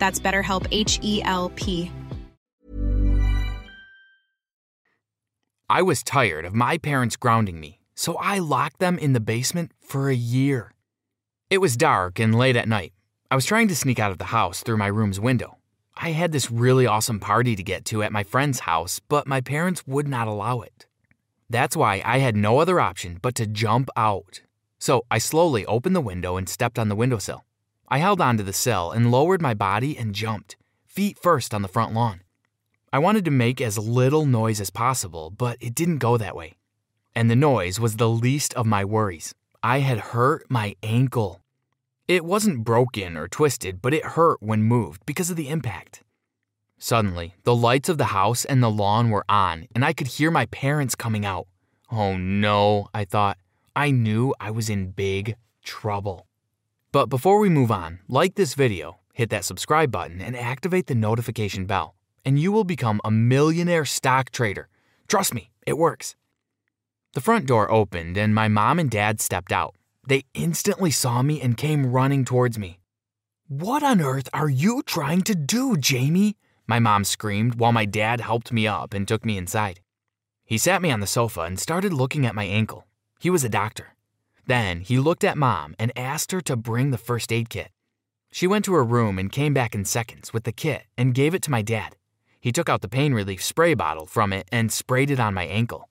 That's BetterHelp H E L P. I was tired of my parents grounding me, so I locked them in the basement for a year. It was dark and late at night. I was trying to sneak out of the house through my room's window. I had this really awesome party to get to at my friend's house, but my parents would not allow it. That's why I had no other option but to jump out. So I slowly opened the window and stepped on the windowsill. I held onto the sill and lowered my body and jumped, feet first on the front lawn. I wanted to make as little noise as possible, but it didn't go that way. And the noise was the least of my worries. I had hurt my ankle. It wasn't broken or twisted, but it hurt when moved because of the impact. Suddenly, the lights of the house and the lawn were on, and I could hear my parents coming out. Oh no, I thought. I knew I was in big trouble. But before we move on, like this video, hit that subscribe button, and activate the notification bell, and you will become a millionaire stock trader. Trust me, it works. The front door opened, and my mom and dad stepped out. They instantly saw me and came running towards me. What on earth are you trying to do, Jamie? My mom screamed while my dad helped me up and took me inside. He sat me on the sofa and started looking at my ankle. He was a doctor. Then he looked at mom and asked her to bring the first aid kit. She went to her room and came back in seconds with the kit and gave it to my dad. He took out the pain relief spray bottle from it and sprayed it on my ankle.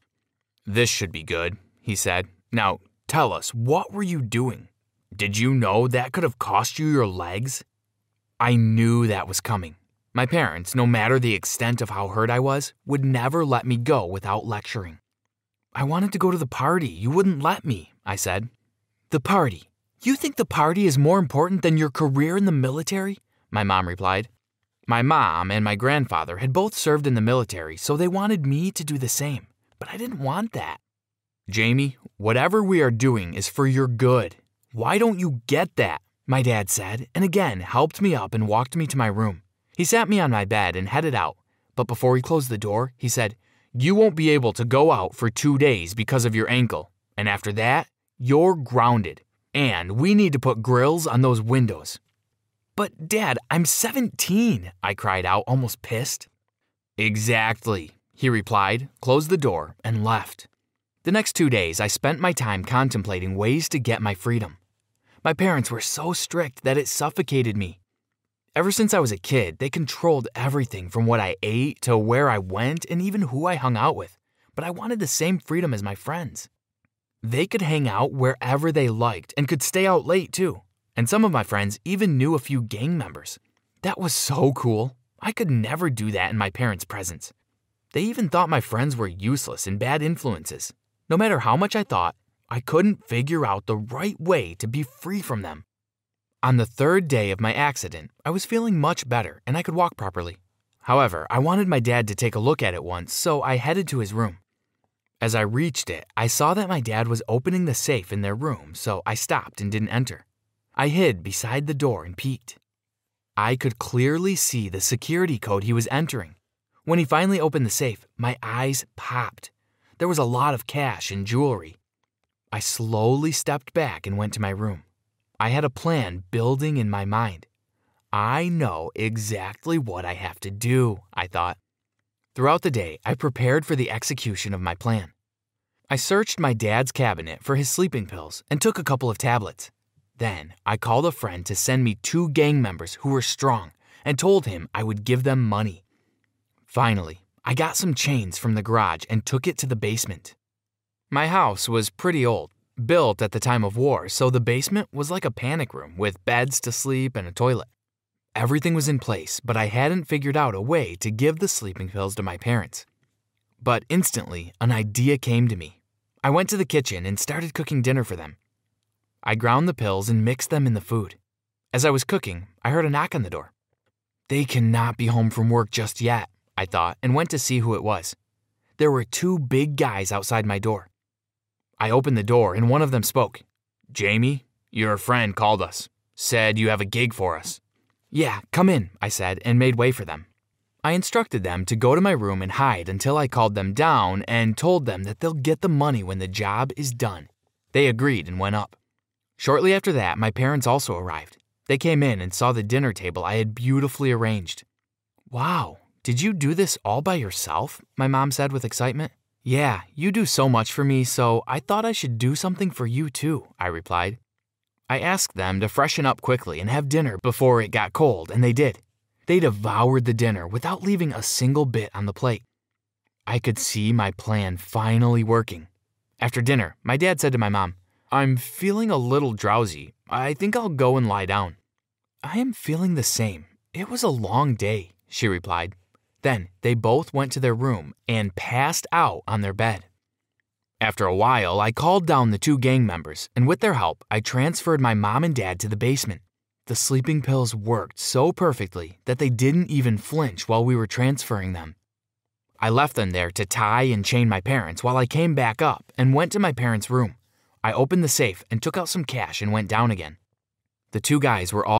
This should be good, he said. Now, tell us, what were you doing? Did you know that could have cost you your legs? I knew that was coming. My parents, no matter the extent of how hurt I was, would never let me go without lecturing. I wanted to go to the party. You wouldn't let me, I said. The party? You think the party is more important than your career in the military? My mom replied. My mom and my grandfather had both served in the military, so they wanted me to do the same. But I didn't want that. Jamie, whatever we are doing is for your good. Why don't you get that? My dad said, and again helped me up and walked me to my room. He sat me on my bed and headed out, but before he closed the door, he said, You won't be able to go out for two days because of your ankle, and after that, you're grounded. And we need to put grills on those windows. But, Dad, I'm 17, I cried out, almost pissed. Exactly, he replied, closed the door, and left. The next two days, I spent my time contemplating ways to get my freedom. My parents were so strict that it suffocated me. Ever since I was a kid, they controlled everything from what I ate to where I went and even who I hung out with. But I wanted the same freedom as my friends. They could hang out wherever they liked and could stay out late too. And some of my friends even knew a few gang members. That was so cool. I could never do that in my parents' presence. They even thought my friends were useless and bad influences. No matter how much I thought, I couldn't figure out the right way to be free from them. On the third day of my accident, I was feeling much better and I could walk properly. However, I wanted my dad to take a look at it once, so I headed to his room. As I reached it, I saw that my dad was opening the safe in their room, so I stopped and didn't enter. I hid beside the door and peeked. I could clearly see the security code he was entering. When he finally opened the safe, my eyes popped. There was a lot of cash and jewelry. I slowly stepped back and went to my room. I had a plan building in my mind. I know exactly what I have to do, I thought. Throughout the day, I prepared for the execution of my plan. I searched my dad's cabinet for his sleeping pills and took a couple of tablets. Then I called a friend to send me two gang members who were strong and told him I would give them money. Finally, I got some chains from the garage and took it to the basement. My house was pretty old, built at the time of war, so the basement was like a panic room with beds to sleep and a toilet. Everything was in place, but I hadn't figured out a way to give the sleeping pills to my parents. But instantly, an idea came to me. I went to the kitchen and started cooking dinner for them. I ground the pills and mixed them in the food. As I was cooking, I heard a knock on the door. They cannot be home from work just yet, I thought, and went to see who it was. There were two big guys outside my door. I opened the door and one of them spoke. Jamie, your friend called us, said you have a gig for us. Yeah, come in, I said, and made way for them. I instructed them to go to my room and hide until I called them down and told them that they'll get the money when the job is done. They agreed and went up. Shortly after that, my parents also arrived. They came in and saw the dinner table I had beautifully arranged. Wow, did you do this all by yourself? My mom said with excitement. Yeah, you do so much for me, so I thought I should do something for you too, I replied. I asked them to freshen up quickly and have dinner before it got cold, and they did. They devoured the dinner without leaving a single bit on the plate. I could see my plan finally working. After dinner, my dad said to my mom, I'm feeling a little drowsy. I think I'll go and lie down. I am feeling the same. It was a long day, she replied. Then they both went to their room and passed out on their bed. After a while, I called down the two gang members, and with their help, I transferred my mom and dad to the basement. The sleeping pills worked so perfectly that they didn't even flinch while we were transferring them. I left them there to tie and chain my parents while I came back up and went to my parents' room. I opened the safe and took out some cash and went down again. The two guys were all.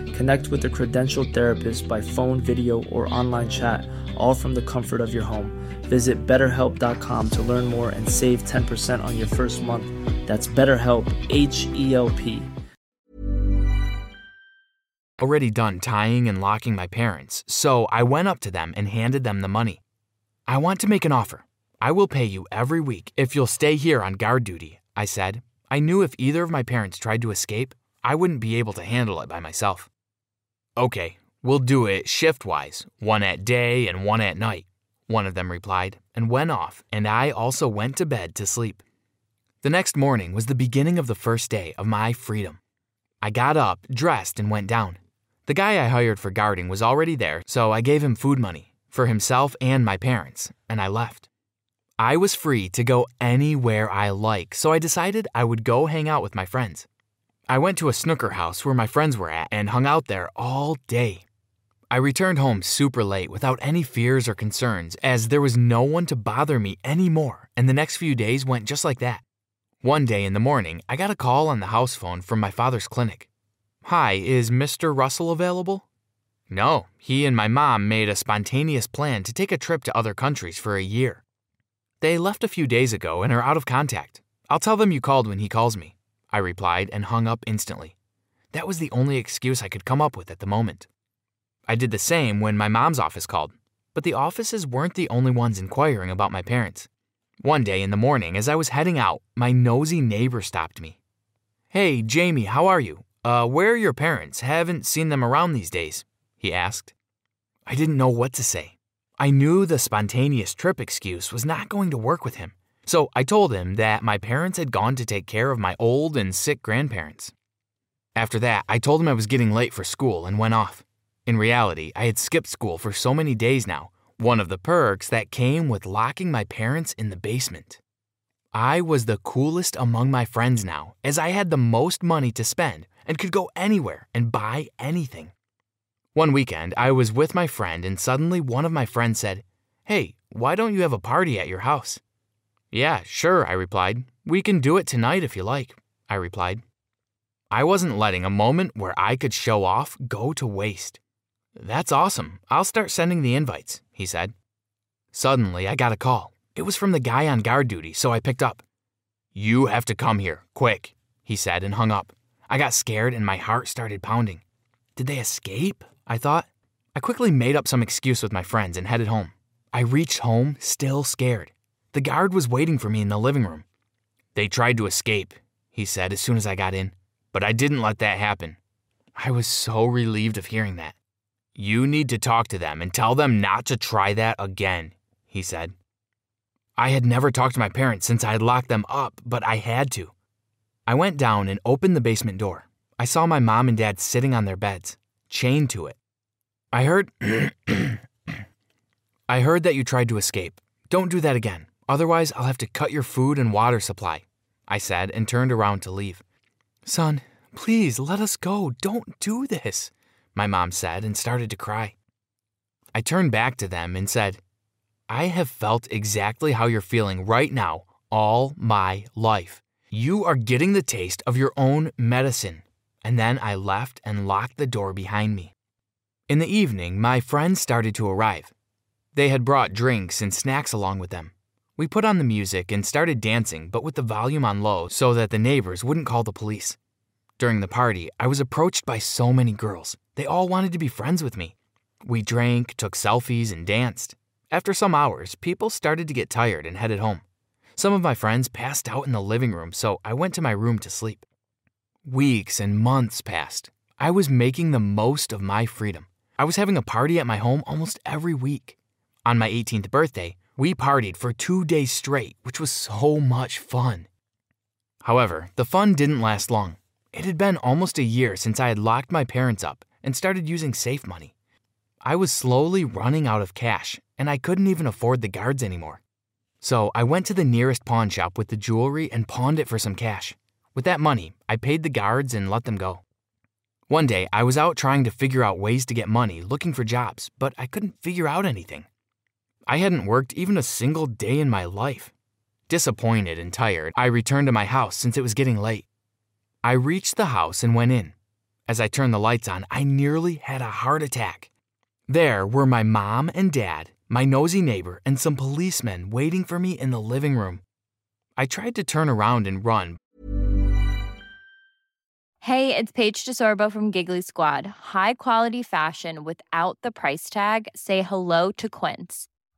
Connect with a credentialed therapist by phone, video, or online chat, all from the comfort of your home. Visit betterhelp.com to learn more and save 10% on your first month. That's BetterHelp, H E L P. already done tying and locking my parents, so I went up to them and handed them the money. I want to make an offer. I will pay you every week if you'll stay here on guard duty, I said. I knew if either of my parents tried to escape, I wouldn't be able to handle it by myself. Okay, we'll do it shift wise, one at day and one at night, one of them replied, and went off, and I also went to bed to sleep. The next morning was the beginning of the first day of my freedom. I got up, dressed, and went down. The guy I hired for guarding was already there, so I gave him food money for himself and my parents, and I left. I was free to go anywhere I like, so I decided I would go hang out with my friends. I went to a snooker house where my friends were at and hung out there all day. I returned home super late without any fears or concerns, as there was no one to bother me anymore, and the next few days went just like that. One day in the morning, I got a call on the house phone from my father's clinic. Hi, is Mr. Russell available? No, he and my mom made a spontaneous plan to take a trip to other countries for a year. They left a few days ago and are out of contact. I'll tell them you called when he calls me, I replied and hung up instantly. That was the only excuse I could come up with at the moment. I did the same when my mom's office called, but the offices weren't the only ones inquiring about my parents. One day in the morning, as I was heading out, my nosy neighbor stopped me. Hey, Jamie, how are you? Uh, where are your parents? Haven't seen them around these days, he asked. I didn't know what to say. I knew the spontaneous trip excuse was not going to work with him, so I told him that my parents had gone to take care of my old and sick grandparents. After that, I told him I was getting late for school and went off. In reality, I had skipped school for so many days now, one of the perks that came with locking my parents in the basement. I was the coolest among my friends now, as I had the most money to spend and could go anywhere and buy anything. One weekend, I was with my friend, and suddenly one of my friends said, Hey, why don't you have a party at your house? Yeah, sure, I replied. We can do it tonight if you like, I replied. I wasn't letting a moment where I could show off go to waste. That's awesome. I'll start sending the invites, he said. Suddenly, I got a call. It was from the guy on guard duty, so I picked up. You have to come here, quick, he said and hung up. I got scared and my heart started pounding. Did they escape? I thought. I quickly made up some excuse with my friends and headed home. I reached home still scared. The guard was waiting for me in the living room. They tried to escape, he said as soon as I got in, but I didn't let that happen. I was so relieved of hearing that. You need to talk to them and tell them not to try that again, he said. I had never talked to my parents since I had locked them up, but I had to. I went down and opened the basement door. I saw my mom and dad sitting on their beds, chained to it. I heard. I heard that you tried to escape. Don't do that again. Otherwise, I'll have to cut your food and water supply, I said and turned around to leave. Son, please let us go. Don't do this, my mom said and started to cry. I turned back to them and said, I have felt exactly how you're feeling right now all my life. You are getting the taste of your own medicine. And then I left and locked the door behind me. In the evening, my friends started to arrive. They had brought drinks and snacks along with them. We put on the music and started dancing, but with the volume on low so that the neighbors wouldn't call the police. During the party, I was approached by so many girls. They all wanted to be friends with me. We drank, took selfies, and danced. After some hours, people started to get tired and headed home. Some of my friends passed out in the living room, so I went to my room to sleep. Weeks and months passed. I was making the most of my freedom. I was having a party at my home almost every week. On my 18th birthday, we partied for two days straight, which was so much fun. However, the fun didn't last long. It had been almost a year since I had locked my parents up and started using safe money. I was slowly running out of cash, and I couldn't even afford the guards anymore. So I went to the nearest pawn shop with the jewelry and pawned it for some cash. With that money, I paid the guards and let them go. One day, I was out trying to figure out ways to get money, looking for jobs, but I couldn't figure out anything. I hadn't worked even a single day in my life. Disappointed and tired, I returned to my house since it was getting late. I reached the house and went in. As I turned the lights on, I nearly had a heart attack. There were my mom and dad, my nosy neighbor, and some policemen waiting for me in the living room. I tried to turn around and run. Hey, it's Paige DeSorbo from Giggly Squad. High quality fashion without the price tag? Say hello to Quince.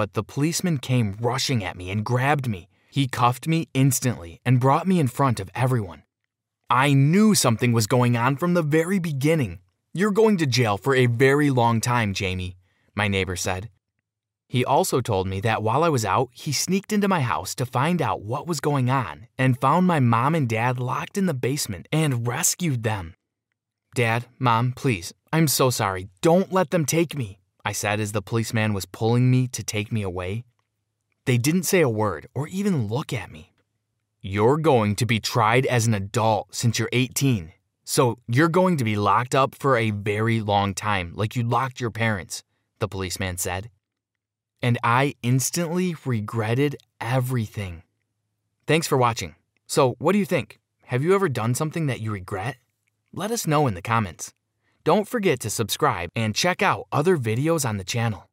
But the policeman came rushing at me and grabbed me. He cuffed me instantly and brought me in front of everyone. I knew something was going on from the very beginning. You're going to jail for a very long time, Jamie, my neighbor said. He also told me that while I was out, he sneaked into my house to find out what was going on and found my mom and dad locked in the basement and rescued them. Dad, Mom, please, I'm so sorry. Don't let them take me, I said as the policeman was pulling me to take me away. They didn't say a word or even look at me. You're going to be tried as an adult since you're 18, so you're going to be locked up for a very long time, like you locked your parents, the policeman said. And I instantly regretted everything. Thanks for watching. So, what do you think? Have you ever done something that you regret? Let us know in the comments. Don't forget to subscribe and check out other videos on the channel.